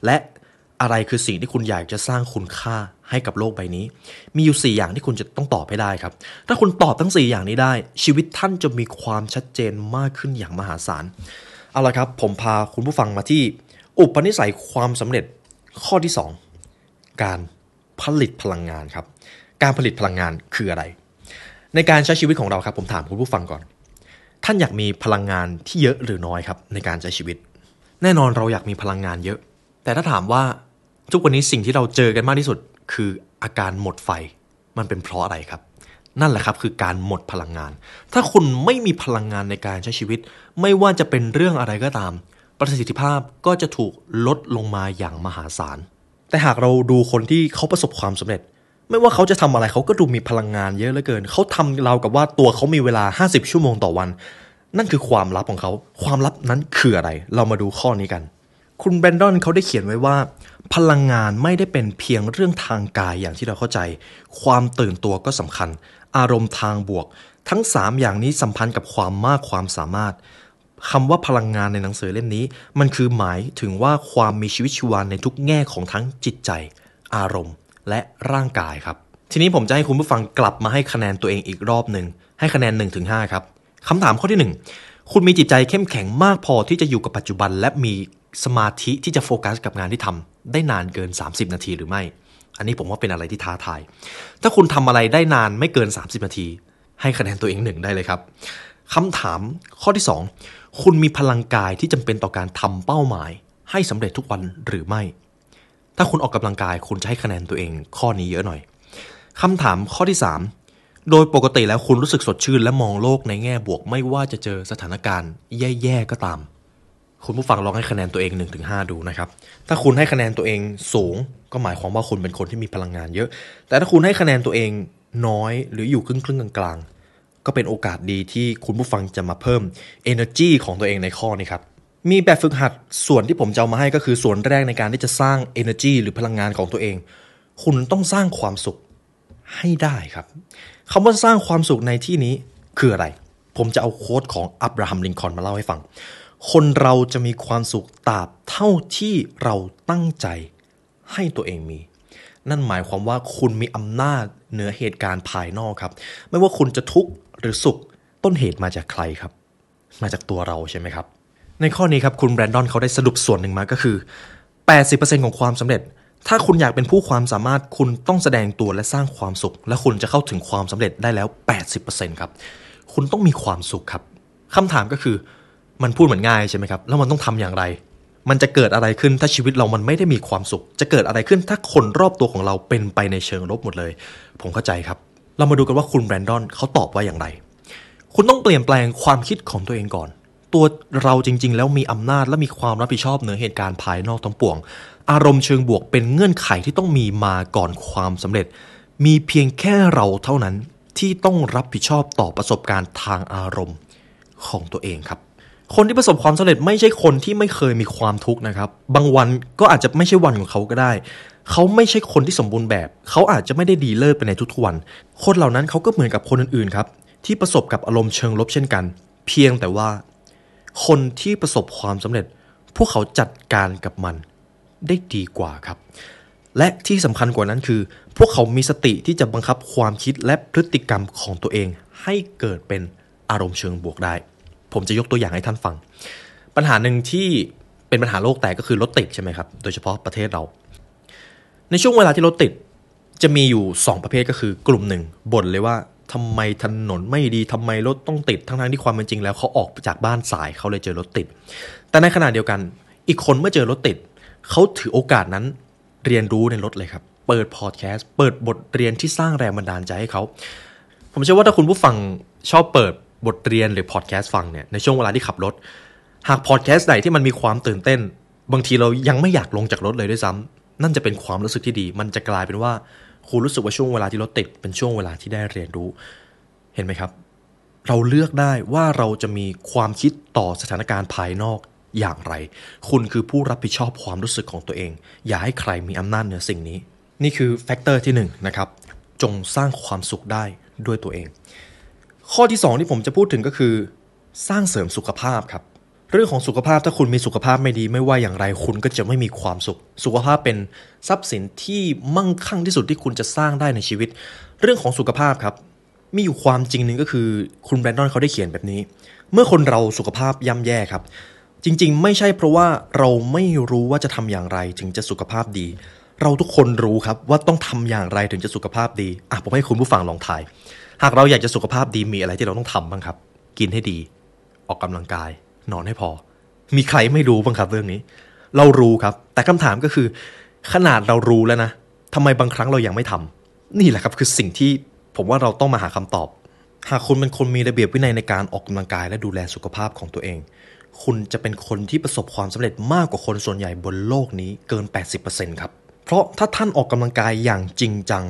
และ อะไรคือสิ่งที่คุณอยากจะสร้างคุณค่าให้กับโลกใบนี้ มีอยู่ 4 อย่างที่คุณจะต้องตอบให้ได้ครับ ถ้าคุณตอบทั้ง 4 อย่างนี้ได้ ชีวิตท่านจะมีความชัดเจนมากขึ้นอย่างมหาศาล เอาละครับ ผมพาคุณผู้ฟังมาที่ อุปนิสัยความสำเร็จข้อที่ 2 การผลิตพลังงานครับ การผลิตพลังงานคืออะไร ในการใช้ชีวิตของเราครับ ผมถามคุณผู้ฟังก่อน ท่านอยากมีพลังงานที่เยอะหรือน้อยครับ ในการใช้ชีวิต แน่นอนเราอยากมีพลังงานเยอะ แต่ถ้าถามว่า ทุกวันนี้สิ่งที่เราเจอกันมากที่สุด คืออาการหมดไฟ มันเป็นเพราะอะไรครับ นั่นแหละครับคือการหมดพลังงาน ถ้าคุณไม่มีพลังงานในการใช้ชีวิต ไม่ว่าจะเป็นเรื่องอะไรก็ตาม ประสิทธิภาพก็จะถูกลดลงมาอย่างมหาศาล แต่หากเราดูคนที่เขาประสบความสำเร็จ ไม่ว่าเขาจะทำอะไรเขาก็ดูมีพลังงานเยอะเหลือเกิน เขาทำเรากับว่าตัวเขามีเวลา 50 ชั่วโมงต่อวัน นั่นคือความลับของเขา ความลับนั้นคืออะไร เรามาดูข้อนี้กัน คุณแบรนดอนเขาได้เขียนไว้ว่า พลังงานไม่ได้เป็นเพียงเรื่องทางกายอย่างที่เราเข้าใจ ความตื่นตัวก็สำคัญ อารมณ์ทางบวก ทั้ง 3 อย่างนี้สัมพันธ์กับความมากความสามารถคำว่าพลังงานในหนังสือเล่มนี้ มันคือหมายถึงว่าความมีชีวิตชีวาในทุกแง่ของทั้งจิตใจ อารมณ์ และร่างกายครับ ทีนี้ผมจะให้คุณผู้ฟังกลับมาให้คะแนนตัวเองอีกรอบหนึ่งให้คะแนน 1-5 ครับคำถามข้อที่ 1 คุณมีจิตใจเข้มแข็งมากพอที่จะอยู่กับปัจจุบัน และมี สมาธิที่จะโฟกัสกับงานที่ทำได้นานเกิน 30 นาทีหรือไม่ อันนี้ผมว่าเป็นอะไรที่ท้าทาย ถ้าคุณทำอะไรได้นานไม่เกิน 30 นาที ให้คะแนนตัวเองหนึ่งได้เลยครับคำถามข้อที่ 2 คุณมีพลังกายที่จำเป็นต่อการทำเป้าหมาย ให้สำเร็จทุกวันหรือไม่ ถ้าคุณออกกำลังกายคุณจะให้คะแนนตัวเองข้อนี้เยอะหน่อยคำถามข้อที่ 3 โดยปกติแล้วคุณรู้สึกสดชื่นและมองโลกในแง่บวกไม่ว่าจะเจอสถานการณ์ แย่ๆก็ตาม คุณผู้ฟังลองให้คะแนนตัวเอง 1-5 ดูนะครับ ถ้าคุณให้คะแนนตัวเองสูง ก็หมายความว่าคุณเป็นคนที่มีพลังงานเยอะ แต่ถ้าคุณให้คะแนนตัวเองน้อยหรืออยู่ครึ่งครึ่งๆกลางๆ ก็เป็นโอกาสดีที่คุณผู้ฟังจะมาเพิ่ม energy ของตัวเองในข้อนี้ครับ มีแบบฝึกหัดส่วนที่ผมจะเอามาให้ก็คือส่วนแรกในการที่จะสร้าง energy หรือพลังงานของตัวเอง คุณต้องสร้างความสุขให้ได้ครับคำว่าสร้างความสุขในที่นี้คืออะไร ผมจะเอาโค้ดของอับราฮัมลิงคอนมาเล่าให้ฟัง คนเราจะมีความสุขตราบเท่าที่เราตั้งใจให้ตัวเองมี นั่นหมายความว่าคุณมีอำนาจเหนือเหตุการณ์ภายนอกครับ ไม่ว่าคุณจะทุกข์หรือสุขต้นเหตุมาจากใครครับ มาจากตัวเราใช่ไหมครับ ในข้อนี้ครับคุณแบรนดอนเขาได้สรุปส่วนหนึ่งมาก็คือ 80%ของความสำเร็จ ถ้าคุณอยากเป็นผู้ความสามารถคุณต้องแสดงตัวและสร้างความสุข และคุณจะเข้าถึงความสำเร็จได้แล้ว 80%ครับ คุณต้องมีความสุขครับคำถามก็คือ มันพูดเหมือนง่ายใช่ไหมครับแล้วมันต้องทำอย่างไร มันจะเกิดอะไรขึ้นถ้าชีวิตเรามันไม่ได้มีความสุข จะเกิดอะไรขึ้นถ้าคนรอบตัวของเราเป็นไปในเชิงลบหมดเลย ผมเข้าใจครับ เรามาดูกันว่าคุณแบรนดอนเขาตอบว่าอย่างไร คุณต้องเปลี่ยนแปลงความคิดของตัวเองก่อน ตัวเราจริง ๆ แล้วมีอำนาจและมีความรับผิดชอบเหนือเหตุการณ์ภายนอกทั้งปวง อารมณ์เชิงบวกเป็นเงื่อนไขที่ต้องมีมาก่อนความสำเร็จ มีเพียงแค่เราเท่านั้นที่ต้องรับผิดชอบต่อประสบการณ์ทางอารมณ์ของตัวเองครับ คนที่ประสบความสำเร็จไม่ใช่คนที่ไม่เคยมีความทุกข์นะครับ บางวันก็อาจจะไม่ใช่วันของเขาก็ได้ เขาไม่ใช่คนที่สมบูรณ์แบบ เขาอาจจะไม่ได้ดีเลิศไปในทุกๆวัน คนเหล่านั้นเขาก็เหมือนกับคนอื่นๆครับ ที่ประสบกับอารมณ์เชิงลบเช่นกัน เพียงแต่ว่า คนที่ประสบความสำเร็จ พวกเขาจัดการกับมันได้ดีกว่าครับ และที่สำคัญกว่านั้นคือ พวกเขามีสติที่จะบังคับความคิดและพฤติกรรมของตัวเอง ให้เกิดเป็นอารมณ์เชิงบวกได้ ผมจะยกตัวอย่างให้ท่านฟัง ปัญหาหนึ่งที่เป็นปัญหาโลกแตกก็คือรถติดใช่ไหมครับ โดยเฉพาะประเทศเรา ในช่วงเวลาที่รถติดจะมีอยู่ 2 ประเภทก็คือกลุ่มหนึ่งบ่นเลยว่าทำไมถนนไม่ดีทำไมรถต้องติดทั้งๆที่ความเป็นจริงแล้วเขาออกจากบ้านสายเขาเลยเจอรถติด แต่ในขณะเดียวกัน อีกคนเมื่อเจอรถติดเขาถือโอกาสนั้นเรียนรู้ในรถเลยครับ เปิดพอดแคสต์เปิดบทเรียนที่สร้างแรงบันดาลใจให้เขา ผมเชื่อว่าถ้าคุณผู้ฟังชอบเปิด บทเรียนหรือพอดแคสต์ฟังเนี่ยในช่วงเวลาที่ขับรถ หากพอดแคสต์ไหนที่มันมีความตื่นเต้น บางทีเรายังไม่อยากลงจากรถเลยด้วยซ้ำนั่นจะเป็นความรู้สึกที่ดี มันจะกลายเป็นว่าคุณรู้สึกว่าช่วงเวลาที่รถติดเป็นช่วงเวลาที่ได้เรียนรู้ เห็นไหมครับ เราเลือกได้ว่าเราจะมีความคิดต่อสถานการณ์ภายนอกอย่างไร คุณคือผู้รับผิดชอบความรู้สึกของตัวเอง อย่าให้ใครมีอำนาจเหนือสิ่งนี้ นี่คือ factor ที่หนึ่งนะครับ จงสร้างความสุขได้ด้วยตัวเอง ข้อที่ 2 ที่ผมจะพูดถึงก็คือ สร้างเสริมสุขภาพครับ เรื่องของสุขภาพถ้าคุณมีสุขภาพไม่ดี ไม่ว่าอย่างไรคุณก็จะไม่มีความสุข สุขภาพเป็นทรัพย์สินที่มั่งคั่งที่สุดที่คุณจะสร้างได้ในชีวิต เรื่องของสุขภาพครับ มีอยู่ความจริงหนึ่งก็คือคุณแบรนดอนเขาได้เขียนแบบนี้ เมื่อคนเราสุขภาพย่ำแย่ครับ จริง ๆ ไม่ใช่เพราะว่าเราไม่รู้ว่าจะทำอย่างไรถึงจะสุขภาพดี เราทุกคนรู้ครับว่าต้องทำอย่างไรถึงจะสุขภาพดีอะผมให้คุณผู้ฟังลองทาย หากเราอยากจะสุขภาพดีมีอะไรที่เราต้องทำบ้างครับ กินให้ดี ออกกำลังกาย นอนให้พอ มีใครไม่รู้บ้างครับเรื่องนี้ เรารู้ครับ แต่คำถามก็คือ ขนาดเรารู้แล้วนะทำไมบางครั้งเรายังไม่ทำนี่แหละครับคือสิ่งที่ผผมว่าเราต้องมาหาคำตอบ หากคุณเป็นคนมีระเบียบวินัยในการออกกำลังกายและดูแลสุขภาพของตัวเอง คุณจะเป็นคนที่ประสบความสำเร็จมากกว่าคนส่วนใหญ่บนโลกนี้เกิน 80%ครับ เพราะถ้าท่านออกกำลังกายอย่างจริงจัง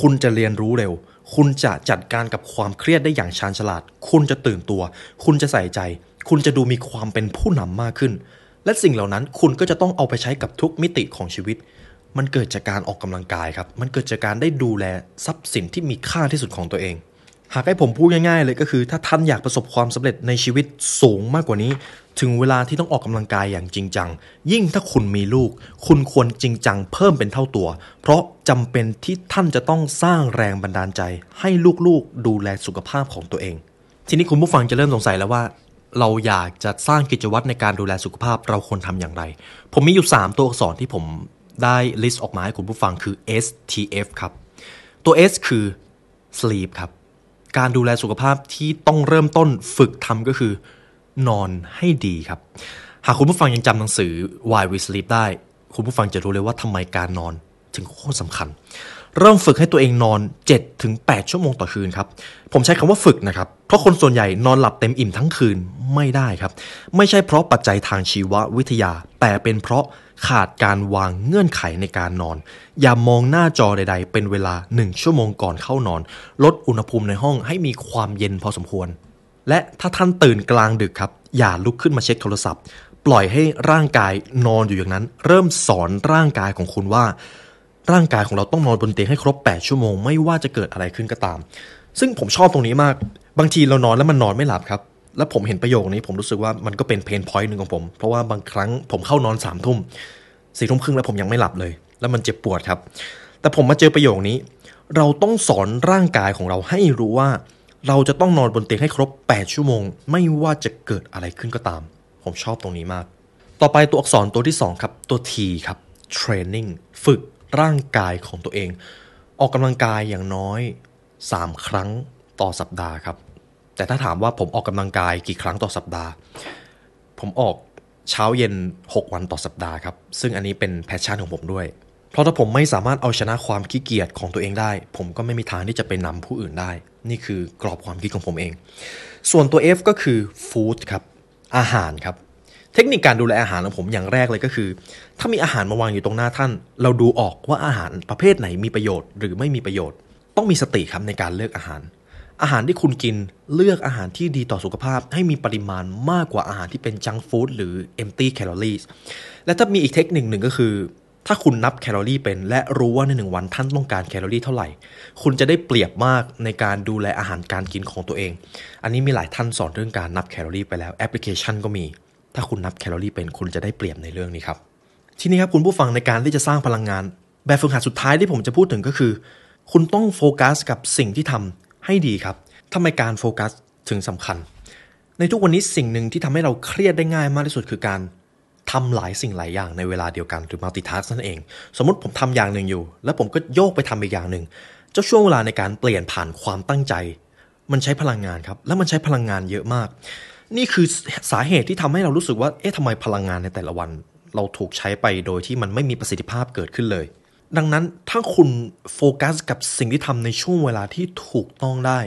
คุณจะเรียนรู้เร็ว คุณจะจัดการกับความเครียดได้อย่างชาญฉลาด คุณจะตื่นตัว คุณจะใส่ใจ คุณจะดูมีความเป็นผู้นำมากขึ้น และสิ่งเหล่านั้นคุณก็จะต้องเอาไปใช้กับทุกมิติของชีวิต มันเกิดจากการออกกำลังกายครับ มันเกิดจากการได้ดูแลทรัพย์สินที่มีค่าที่สุดของตัวเองหากให้ผมพูดง่ายๆเลยก็คือ ถ้าท่านอยากประสบความสำเร็จในชีวิตสูงมากกว่านี้ ถึงเวลาที่ต้องออกกำลังกายอย่างจริงจัง ยิ่งถ้าคุณมีลูก คุณควรจริงจังเพิ่มเป็นเท่าตัว เพราะจำเป็นที่ท่านจะต้องสร้างแรงบันดาลใจ ให้ลูกๆ ดูแลสุขภาพของตัวเอง ทีนี้คุณผู้ฟังจะเริ่มสงสัยแล้วว่า เราอยากจะสร้างกิจวัตรในการดูแลสุขภาพเราควรทำอย่างไร ผมมีอยู่ 3 ตัวอักษรที่ผมได้ลิสต์ออกมาให้คุณผู้ฟังคือ STF ครับ ตัว S คือ sleep ครับ การดูแลสุขภาพที่ต้องเริ่มต้นฝึกทำก็คือ นอนให้ดีครับ หากคุณผู้ฟังยังจำหนังสือ Why We Sleep ได้ คุณผู้ฟังจะรู้เลยว่าทำไมการนอนถึงโคตรสำคัญ เริ่มฝึกให้ตัวเองนอน 7-8 ชั่วโมงต่อคืนครับ ผมใช้คำว่าฝึกนะครับ เพราะคนส่วนใหญ่นอนหลับเต็มอิ่มทั้งคืนไม่ได้ครับ ไม่ใช่เพราะปัจจัยทางชีววิทยา แต่เป็นเพราะขาดการวางเงื่อนไขในการนอน อย่ามองหน้าจอใด ๆ เป็นเวลา 1 ชั่วโมงก่อนเข้านอน ลดอุณหภูมิในห้องให้มีความเย็นพอสมควร และถ้าท่านตื่นกลางดึกครับ อย่าลุกขึ้นมาเช็คโทรศัพท์ ปล่อยให้ร่างกายนอนอยู่อย่างนั้น เริ่มสอนร่างกายของคุณว่า ร่างกายของเราต้องนอนบนเตียงให้ครบ 8 ชั่วโมง ไม่ว่าจะเกิดอะไรขึ้นก็ตาม ซึ่งผมชอบตรงนี้มาก บางทีเรานอนแล้วมันนอนไม่หลับครับ แล้วผมเห็นประโยคนี้ผมรู้สึกว่ามันก็เป็นเพนพอยต์หนึ่งของผม เพราะว่าบางครั้งผมเข้านอนสามทุ่มสี่ทุ่มครึ่งแล้วผมยังไม่หลับเลย แล้วมันเจ็บปวดครับ แต่ผมมาเจอประโยคนี้ เราต้องสอนร่างกายของเราให้รู้ว่า เราจะต้องนอนบนเตียงให้ครบ 8 ชั่วโมง ไม่ว่าจะเกิดอะไรขึ้นก็ตาม ผมชอบตรงนี้มาก ต่อไปตัวอักษรตัวที่ 2 ครับ ตัว T ครับ training ฝึกร่างกายของตัวเอง ออกกำลังกายอย่างน้อย 3 ครั้งต่อสัปดาห์ครับ แต่ถ้าถามว่าผมออกกำลังกายกี่ครั้งต่อสัปดาห์ ผมออกเช้าเย็น 6 วันต่อสัปดาห์ครับ ซึ่งอันนี้เป็นแพชชั่นของผมด้วย เพราะถ้าผมไม่สามารถเอาชนะความขี้เกียจของตัวเองได้ ผมก็ไม่มีทางที่จะไปนำผู้อื่นได้ นี่คือกรอบความคิดของผมเอง ส่วนตัว F ก็คือ food ครับอาหารครับเทคนิคการดูแลอาหารของผมอย่างแรกเลยก็คือ ถ้ามีอาหารมาวางอยู่ตรงหน้าท่าน เราดูออกว่าอาหารประเภทไหนมีประโยชน์หรือไม่มีประโยชน์ ต้องมีสติครับในการเลือกอาหาร อาหารที่คุณกินเลือกอาหารที่ดีต่อสุขภาพ ให้มีปริมาณมากกว่าอาหารที่เป็นจังฟู้ดหรือ empty calories และถ้ามีอีกเทคนิคหนึ่งก็คือ ถ้าคุณนับแคลอรี่เป็นและรู้ว่าในหนึ่งวันท่านต้องการแคลอรี่เท่าไหร่ คุณจะได้เปรียบมากในการดูแลอาหารการกินของตัวเอง อันนี้มีหลายท่านสอนเรื่องการนับแคลอรี่ไปแล้วแอปพลิเคชันก็มี ถ้าคุณนับแคลอรี่เป็นคุณจะได้เปรียบในเรื่องนี้ครับ ทีนี้ครับคุณผู้ฟังในการที่จะสร้างพลังงาน แบบฝึกหัดสุดท้ายที่ผมจะพูดถึงก็คือ คุณต้องโฟกัสกับสิ่งที่ทำให้ดีครับทำไมการโฟกัสถึงสำคัญ ในทุกวันนี้สิ่งหนึ่งที่ทำให้เราเครียดได้ง่ายมากที่สุดคือการ ทำหลายสิ่งหลายอย่างในเวลาเดียวกันหรือ multitask นั่นเอง สมมติผมทำอย่างหนึ่งอยู่ แล้วผมก็โยกไปทำอีกอย่างหนึ่ง เจ้าช่วงเวลาในการเปลี่ยนผ่านความตั้งใจ มันใช้พลังงานครับ และมันใช้พลังงานเยอะมาก นี่คือสาเหตุที่ทำให้เรารู้สึกว่า เอ๊ะทำไมพลังงานในแต่ละวัน เราถูกใช้ไปโดยที่มันไม่มีประสิทธิภาพเกิดขึ้นเลย ดังนั้นถ้าคุณโฟกัสกับสิ่งที่ทำในช่วงเวลาที่ถูกต้องได้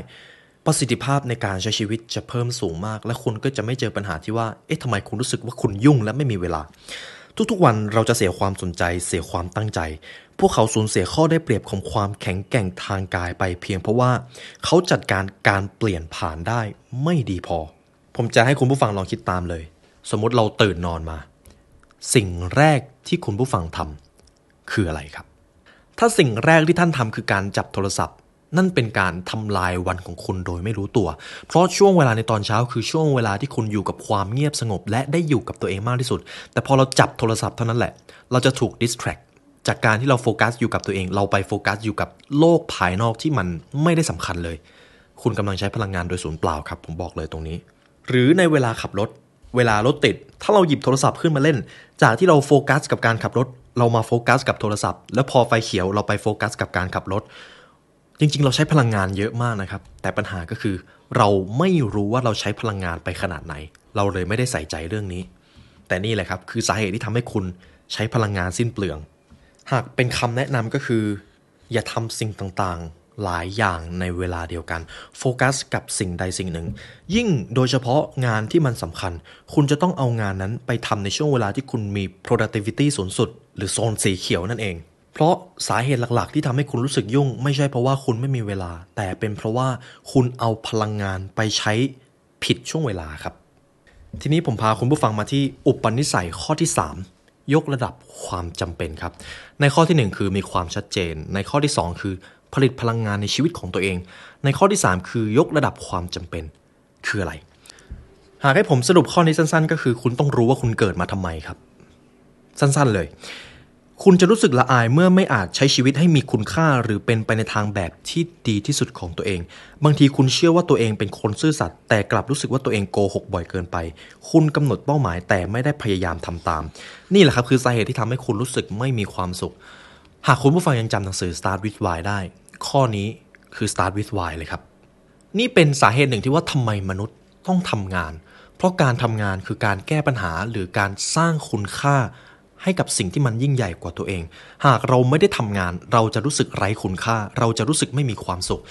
ประสิทธิภาพในการใช้ชีวิตจะเพิ่มสูงมาก และคุณก็จะไม่เจอปัญหาที่ว่า เอ๊ะทำไมคุณรู้สึกว่าคุณยุ่งและไม่มีเวลา ทุกๆวันเราจะเสียความสนใจ เสียความตั้งใจ พวกเขาสูญเสียข้อได้เปรียบของความแข็งแกร่งทางกายไปเพียงเพราะว่า เขาจัดการการเปลี่ยนผ่านได้ไม่ดีพอ ผมจะให้คุณผู้ฟังลองคิดตามเลย สมมติเราตื่นนอนมา สิ่งแรกที่คุณผู้ฟังทำคืออะไรครับ ถ้าสิ่งแรกที่ท่านทำคือการจับโทรศัพท์ นั่นเป็นการทำลายวันของคุณโดยไม่รู้ตัว เพราะช่วงเวลาในตอนเช้าคือช่วงเวลาที่คุณอยู่กับความเงียบสงบ และได้อยู่กับตัวเองมากที่สุด แต่พอเราจับโทรศัพท์เท่านั้นแหละ เราจะถูก distract จากการที่เราโฟกัสอยู่กับตัวเอง เราไปโฟกัสอยู่กับโลกภายนอกที่มันไม่ได้สำคัญเลย คุณกำลังใช้พลังงานโดยศูนย์เปล่าครับ ผมบอกเลยตรงนี้ หรือในเวลาขับรถ เวลารถติด ถ้าเราหยิบโทรศัพท์ขึ้นมาเล่น จากที่เราโฟกัสกับการขับรถ เรามาโฟกัสกับโทรศัพท์ แล้วพอไฟเขียวเราไปโฟกัสกับการขับรถ จริงๆ เราใช้พลังงานเยอะมากนะครับ แต่ปัญหาก็คือ เราไม่รู้ว่าเราใช้พลังงานไปขนาดไหน เราเลยไม่ได้ใส่ใจเรื่องนี้ แต่นี่แหละครับ คือสาเหตุที่ทำให้คุณใช้พลังงานสิ้นเปลือง หากเป็นคำแนะนำก็คือ อย่าทำสิ่งต่างๆ หลายอย่างในเวลาเดียวกัน โฟกัสกับสิ่งใดสิ่งหนึ่ง ยิ่งโดยเฉพาะงานที่มันสำคัญ คุณจะต้องเอางานนั้นไปทำในช่วงเวลาที่คุณมี productivity สูงสุด หรือโซนสีเขียวนั่นเอง เพราะสาเหตุหลักๆ ที่ทำให้คุณรู้สึกยุ่ง ไม่ใช่เพราะว่าคุณไม่มีเวลา แต่เป็นเพราะว่าคุณเอาพลังงานไปใช้ผิดช่วงเวลาครับ ทีนี้ผมพาคุณผู้ฟังมาที่อุปนิสัยข้อที่ 3 ยกระดับความจำเป็นครับ ในข้อทีหนึ่1 คือมีความชัดเจน ในข้อที่ 2 คือผลิตพลังงานในชีวิตของตัวเอง ในข้อที่ 3 คือยกระดับความจำเป็นคืออะไร หากให้ผมสรุปข้อนี้สั้น ๆ ก็คือ คุณต้องรู้ว่าคุณเกิดมาทำไมครับ สั้นๆเลย คุณจะรู้สึกละอายเมื่อไม่อาจใช้ชีวิตให้มีคุณค่าหรือเป็นไปในทางแบบที่ดีที่สุดของตัวเอง บางทีคุณเชื่อว่าตัวเองเป็นคนซื่อสัตย์แต่กลับรู้สึกว่าตัวเองโกหกบ่อยเกินไป คุณกำหนดเป้าหมายแต่ไม่ได้พยายามทำตาม นี่แหละครับคือสาเหตุที่ทำให้คุณรู้สึกไม่มีความสุข หากคุณผู้ฟังยังจำหนังสือ Start with Why ได้ ข้อนี้คือ Start with Why เลยครับ นี่เป็นสาเหตุหนึ่งที่ว่าทำไมมนุษย์ต้องทำงาน เพราะการทำงานคือการแก้ปัญหาหรือการสร้างคุณค่า ให้กับสิ่งที่มันยิ่งใหญ่กว่าตัวเอง หากเราไม่ได้ทำงาน เราจะรู้สึกไร้คุณค่า เราจะรู้สึกไม่มีความสุข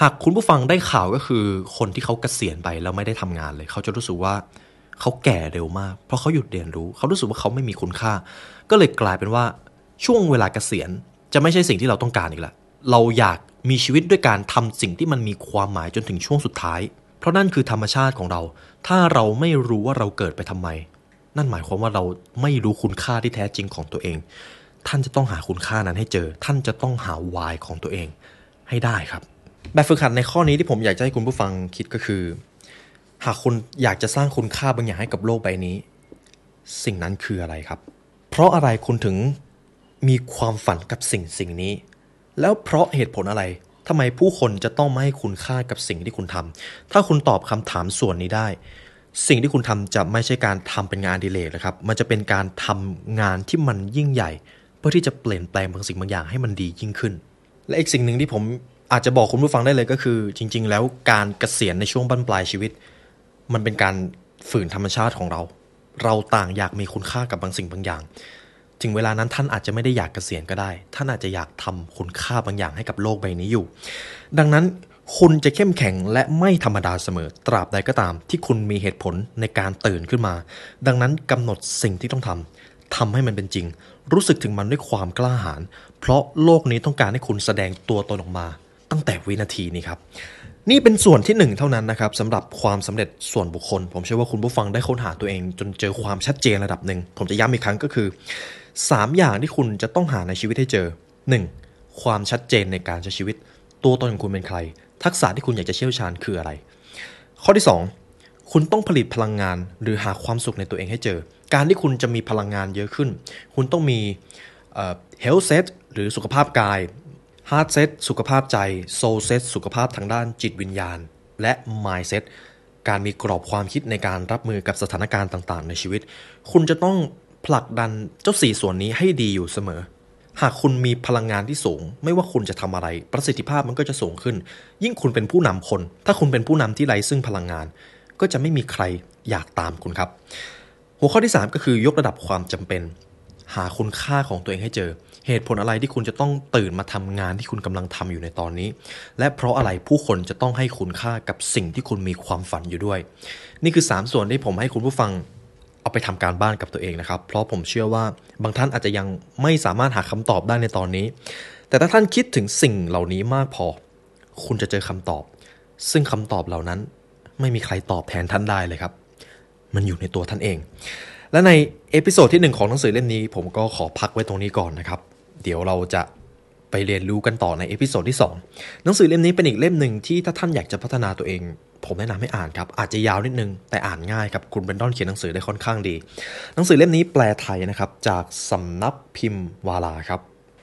หากคุณผู้ฟังได้ข่าวก็คือ คนที่เขาเกษียณไปแล้วไม่ได้ทำงานเลย เขาจะรู้สึกว่าเขาแก่เร็วมาก เพราะเขาหยุดเรียนรู้ เขารู้สึกว่าเขาไม่มีคุณค่า ก็เลยกลายเป็นว่าช่วงเวลาเกษียณจะไม่ใช่สิ่งที่เราต้องการอีกล้วเราอยากมีชีวิตด้วยการทำสิ่งที่มันมีความหมายจนถึงช่วงสุดท้าย เพราะนั่นคือธรรมชาติของเรา ถ้าเราไม่รู้ว่าเราเกิดไปทำไม นั่นหมายความว่าเราไม่รู้คุณค่าที่แท้จริงของตัวเอง ท่านจะต้องหาคุณค่านั้นให้เจอ ท่านจะต้องหาวายของตัวเองให้ได้ครับ แบบฝึกหัดในข้อนี้ที่ผมอยากจะให้คุณผู้ฟังคิดก็คือ หากคุณอยากจะสร้างคุณค่าบางอย่างให้กับโลกใบนี้ สิ่งนั้นคืออะไรครับ เพราะอะไรคุณถึงมีความฝันกับสิ่งสิ่งนี้ แล้วเพราะเหตุผลอะไรทำไมผู้คนจะต้องไม่ให้คุณค่ากับสิ่งที่คุณทำถ้าคุณตอบคำถามส่วนนี้ได้ สิ่งที่คุณทำจะไม่ใช่การทำเป็นงานดีเลกนะครับ มันจะเป็นการทำงานที่มันยิ่งใหญ่ เพื่อที่จะเปลี่ยนแปลงบางสิ่งบางอย่างให้มันดียิ่งขึ้น และอีกสิ่งหนึ่งที่ผมอาจจะบอกคุณผู้ฟังได้เลยก็คือ จริง ๆ แล้วการเกษียณในช่วงบั้นปลายชีวิต มันเป็นการฝืนธรรมชาติของเรา เราต่างอยากมีคุณค่ากับบางสิ่งบางอย่าง ถึงเวลานั้นท่านอาจจะไม่ได้อยากเกษียณก็ได้ ท่านอาจจะอยากทำคุณค่าบางอย่างให้กับโลกใบนี้อยู่ ดังนั้น คุณจะเข้มแข็งและไม่ธรรมดาเสมอ ตราบใดก็ตาม ที่คุณมีเหตุผลในการตื่นขึ้นมา ดังนั้นกำหนดสิ่งที่ต้องทำทำให้มันเป็นจริง รู้สึกถึงมันด้วยความกล้าหาญเพราะโลกนี้ต้องการให้คุณแสดงตัวตนออกมา ตั้งแต่วินาทีนี้ครับนี่เป็นส่วนที่หนึ่งเท่านั้นนะครับสำหรับความสำเร็จส่วนบุคคล ผมเชื่อว่าคุณผู้ฟังได้ค้นหาตัวเอง จนเจอความชัดเจนระดับหนึ่ง ผมจะย้ำอีกครั้งก็คือ 3 อย่างที่คุณจะต้องหาในชีวิตให้เจอ 1. ความชัดเจนในการใช้ชีวิต ตัวตนของคุณเป็นใคร ทักษะที่คุณอยากจะเชี่ยวชาญคืออะไร ข้อที่ 2 คุณต้องผลิตพลังงานหรือหาความสุขในตัวเองให้เจอ การที่คุณจะมีพลังงานเยอะขึ้น คุณต้องมีเอ่อ health set หรือสุขภาพกาย heart set สุขภาพใจ soul set สุขภาพทางด้านจิตวิญญาณ และ mind set การมีกรอบความคิดในการรับมือกับสถานการณ์ต่างๆ ในชีวิต คุณจะต้องผลักดันเจ้าสี่ส่วนนี้ให้ดีอยู่เสมอ หากคุณมีพลังงานที่สูง ไม่ว่าคุณจะทำอะไร ประสิทธิภาพมันก็จะสูงขึ้น ยิ่งคุณเป็นผู้นำคน ถ้าคุณเป็นผู้นำที่ไร้ซึ่งพลังงาน ก็จะไม่มีใครอยากตามคุณครับ หัวข้อที่ 3 ก็คือยกระดับความจำเป็น หาคุณค่าของตัวเองให้เจอ เหตุผลอะไรที่คุณจะต้องตื่นมาทำงานที่คุณกำลังทำอยู่ในตอนนี้ และเพราะอะไรผู้คนจะต้องให้คุณค่ากับสิ่งที่คุณมีความฝันอยู่ด้วย นี่คือ 3 ส่วนที่ผมให้คุณผู้ฟัง เอาไปทำการบ้านกับตัวเองนะครับ เพราะผมเชื่อว่าบางท่านอาจจะยังไม่สามารถหาคำตอบได้ในตอนนี้ แต่ถ้าท่านคิดถึงสิ่งเหล่านี้มากพอ คุณจะเจอคำตอบ ซึ่งคำตอบเหล่านั้น ไม่มีใครตอบแทนท่านได้เลยครับ มันอยู่ในตัวท่านเอง และใน episode ที่ 1 ของหนังสือเล่มนี้ ผมก็ขอพักไว้ตรงนี้ก่อนนะครับ เดี๋ยวเราจะไปเรียนรู้กันต่อใน episode ที่2 หนังสือเล่มนี้เป็นอีกเล่มหนึ่งที่ถ้าท่านอยากจะพัฒนาตัวเอง ผมแนะนำให้อ่านครับ อาจจะยาวนิดนึง แต่อ่านง่ายครับคุณเบรนดอนเขียนหนังสือได้ค่อนข้างดี หนังสือเล่มนี้แปลไทยนะครับ จากสำนักพิมพ์วาลาครับ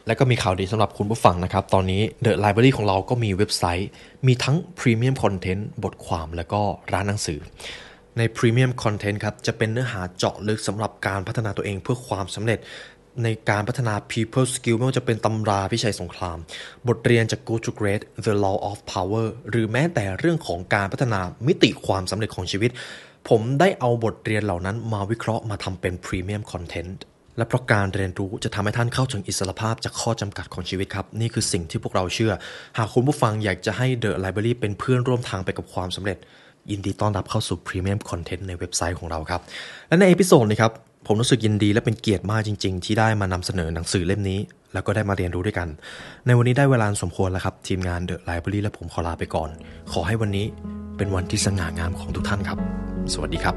และก็มีข่าวดีสำหรับคุณผู้ฟังนะครับ ตอนนี้ The Library ของเราก็มีเว็บไซต์ มีทั้ง Premium Content บทความแล้วก็ร้านหนังสือ ใน Premium Content ครับ จะเป็นเนื้อหาเจาะลึกสำหรับการพัฒนาตัวเองเพื่อความสำเร็จ ในการพัฒนา people skill ไม่ว่าจะเป็นตำราพิชัยสงคราม บทเรียนจาก Good to Great The Law of Power หรือแม้แต่เรื่องของการพัฒนามิติความสำเร็จของชีวิต ผมได้เอาบทเรียนเหล่านั้นมาวิเคราะห์มาทำเป็น Premium Content และเพราะการเรียนรู้จะทำให้ท่านเข้าถึงอิสรภาพจากข้อจำกัดของชีวิตครับ นี่คือสิ่งที่พวกเราเชื่อ หากคุณผู้ฟังอยากจะให้ The Library เป็นเพื่อนร่วมทางไปกับความสำเร็จ ยินดีต้อนรับเข้าสู่ Premium Content ในเว็บไซต์ของเราครับ และใน episode นี้ครับ ผมรู้สึกยินดีและเป็นเกียรติมากจริง ๆ ที่ได้มานำเสนอหนังสือเล่มนี้ แล้วก็ได้มาเรียนรู้ด้วยกัน ในวันนี้ได้เวลาสมควรแล้วครับ ทีมงาน The Library และผมขอลาไปก่อน ขอให้วันนี้เป็นวันที่สง่างามของทุกท่านครับ สวัสดีครับ